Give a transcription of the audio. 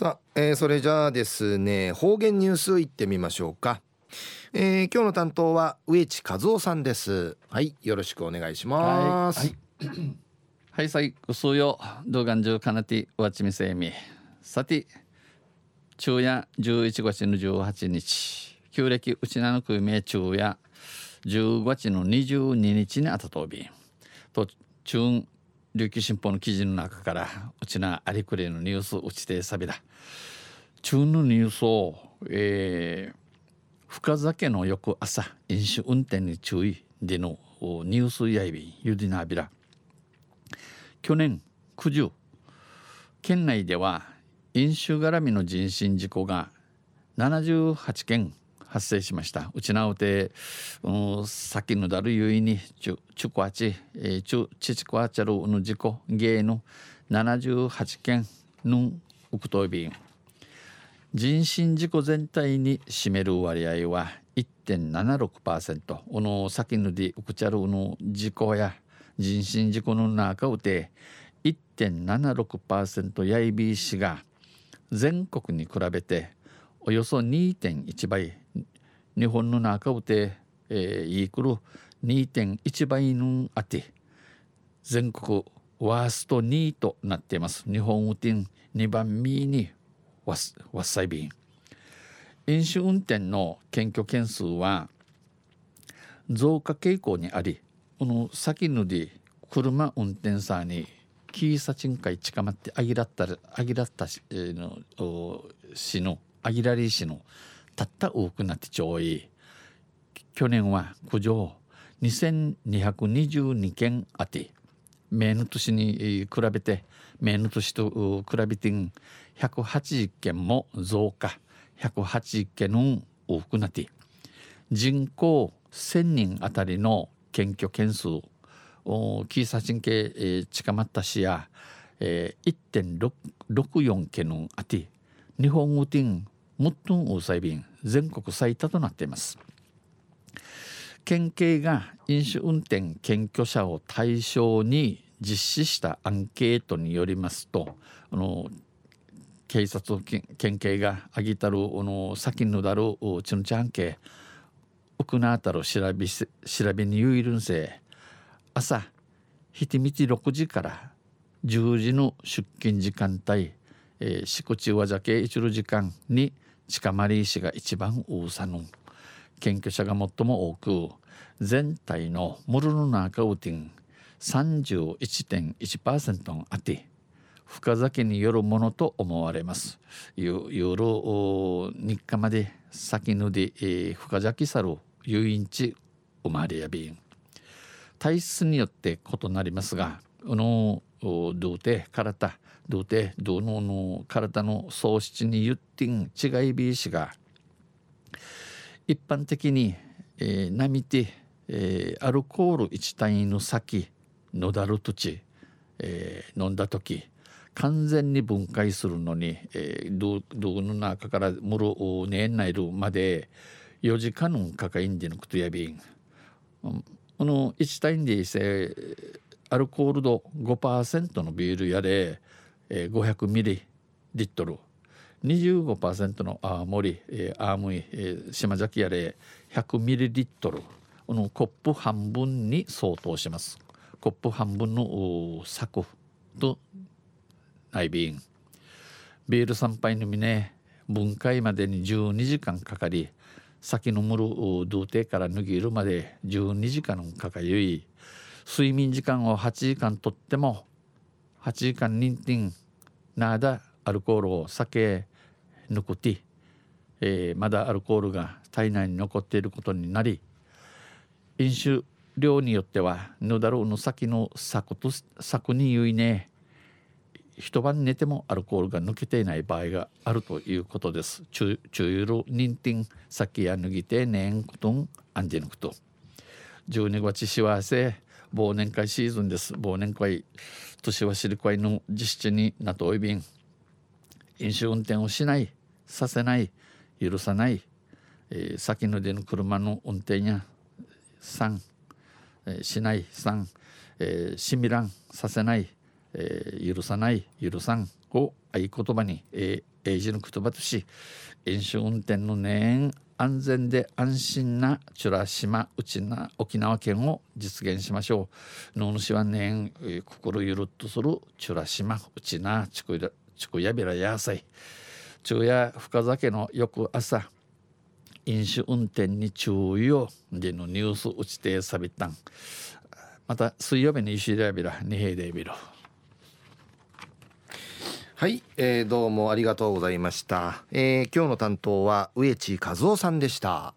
さあ、えー、それじゃあですね方言ニュースいってみましょうか、えー、今日の担当は植地和夫さんです。はいよろしくお願いします。はい、はい。はいさい、うすよ、動画中かなて、わちみせみ。さて、昼夜11月の18日、旧暦うちなのくめ昼夜10月の22日にあたとび、と、中琉球新報の記事の中から、うちなありくれのニュースうちてさびだ。中のニュースを、えー、深酒の翌朝、飲酒運転に注意でのニュースやいび、ゆでなびら。去年9時県内では飲酒絡みの人身事故が78件発生しました。うちなうて、うん、先のだるゆいにちゅちゅこあち、えー、ちゅちちこあちゃるの事故芸の78件のうくといび。ん人身事故全体に占める割合は1.76%この先のでうくちゃるの事故や人身事故の中うて1.76%やいびいしが全国に比べておよそ2.1倍。日本の中うて、えー、いくる2.1倍のあて。全国ワースト2位となっています。日本うてん2番目にわっさいびん。飲酒運転の検挙件数は増加傾向にありこの先ので車運転さにキーサチンカイ近まってあぎらったあぎらったしの市のあぎらり市のたった多くなってちょい去年は苦情2222件あって前の年に比べて前の年と比べて180件も増加180件の多くなって人口1000人あたりの検挙件数キーサチン系、えー、近まった市や、えー、1.64件のあて日本語ティンもっとん大際便全国最多となっています。県警が飲酒運転検挙者を対象に実施したアンケートによりますとあの警察県警があぎたるあの先のだるちのちゃんけ奥なあたる調べ調べにゆいるんせ朝ひてみち6時から10時の出勤時間帯、えー、しこちわじゃけ一る時間に近まり石が一番多さの検挙者が最も多く全体のモルの中ウティン31.1%あって深酒によるものと思われます。夜日課まで先ので、えー、深酒さる遊園地生まれやびん体質によって異なりますがこの童貞体童貞童のの体の喪失に言ってん違いびいしが一般的に、えー、なみて、えー、アルコール1単位の先のだる土地、えー、飲んだ時完全に分解するのに、えー、道の中からもろ年内るまで4時間かかいんでのくとやびん。この1単位でせアルコール度5%のビールやで、えー、500ミリリットル25%の青森、えー、アームイ、えー、島崎やで100ミリリットルこのコップ半分に相当します。コップ半分の柵と内瓶。ビール3杯のみね分解までに12時間かかり先のむる童貞から脱ぎるまで12時間かかゆい睡眠時間を8時間とっても8時間認定なだアルコールを酒抜くて、えー、まだアルコールが体内に残っていることになり飲酒量によってはぬだろうの先の策と策にゆいね一晩寝てもアルコールが抜けていない場合があるということです。中ゆる認定先や脱ぎてねんことんあんじぬくと。12月幸せ忘年会シーズンです。忘年会年は知り会の実施になとおいびん。飲酒運転をしない、させない、許さない、えー、先の出の車の運転や3、えー、しない3、えー、しみらんさせない、えー、許さない許さんを合言葉に、えー、ジの言葉とし飲酒運転の年安全で安心な美ら島うちな沖縄県を実現しましょう。野主は年心ゆるっとする美ら島うちなちくちくやびらやさい昼夜深酒の翌朝飲酒運転に注意をでのニュース打ちてさびたんまた水曜日に石田ビラ二平でビルはい、えー、どうもありがとうございました、えー、今日の担当は植地和夫さんでした。